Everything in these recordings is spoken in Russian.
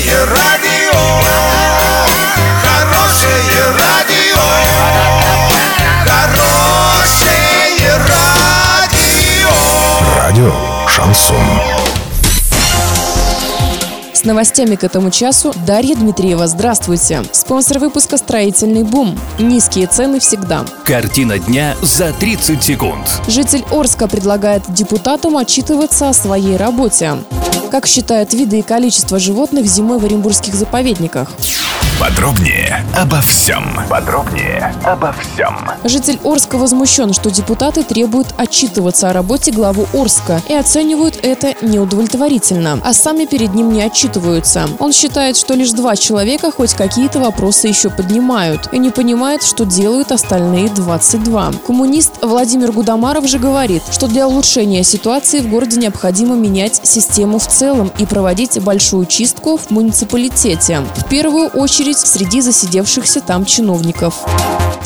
Хорошее радио, хорошее радио, хорошее радио. Радио Шансон. С новостями к этому часу Дарья Дмитриева. Здравствуйте. Спонсор выпуска «Строительный бум». Низкие цены всегда. Картина дня за 30 секунд. Житель Орска предлагает депутатам отчитываться о своей работе. Как считают виды и количество животных зимой в оренбургских заповедниках? Подробнее обо всем. Подробнее обо всем. Житель Орска возмущен, что депутаты требуют отчитываться о работе главы Орска и оценивают это неудовлетворительно, а сами перед ним не отчитываются. Он считает, что лишь два человека хоть какие-то вопросы еще поднимают и не понимает, что делают остальные 22. Коммунист Владимир Гудамаров же говорит, что для улучшения ситуации в городе необходимо менять систему в целом и проводить большую чистку в муниципалитете. В первую очередь среди засидевшихся там чиновников.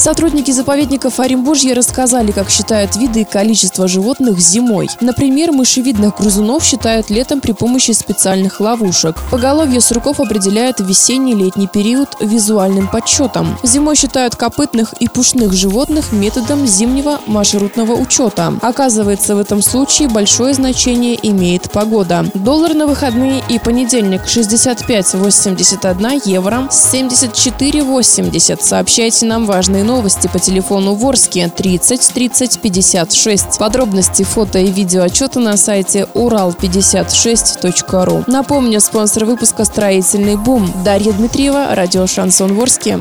Сотрудники заповедников Оренбуржья рассказали, как считают виды и количество животных зимой. Например, мышевидных грызунов считают летом при помощи специальных ловушек. Поголовье сурков определяют в весенний-летний период визуальным подсчетом. Зимой считают копытных и пушных животных методом зимнего маршрутного учета. Оказывается, в этом случае большое значение имеет погода. Доллар на выходные и понедельник 65,81 евро, 74,80. Сообщайте нам важные новости по телефону Ворске 30 30 56. Подробности фото и видео отчета на сайте урал56.ру. Напомню, спонсор выпуска «Строительный бум» Дарья Дмитриева, радио «Шансон Ворске».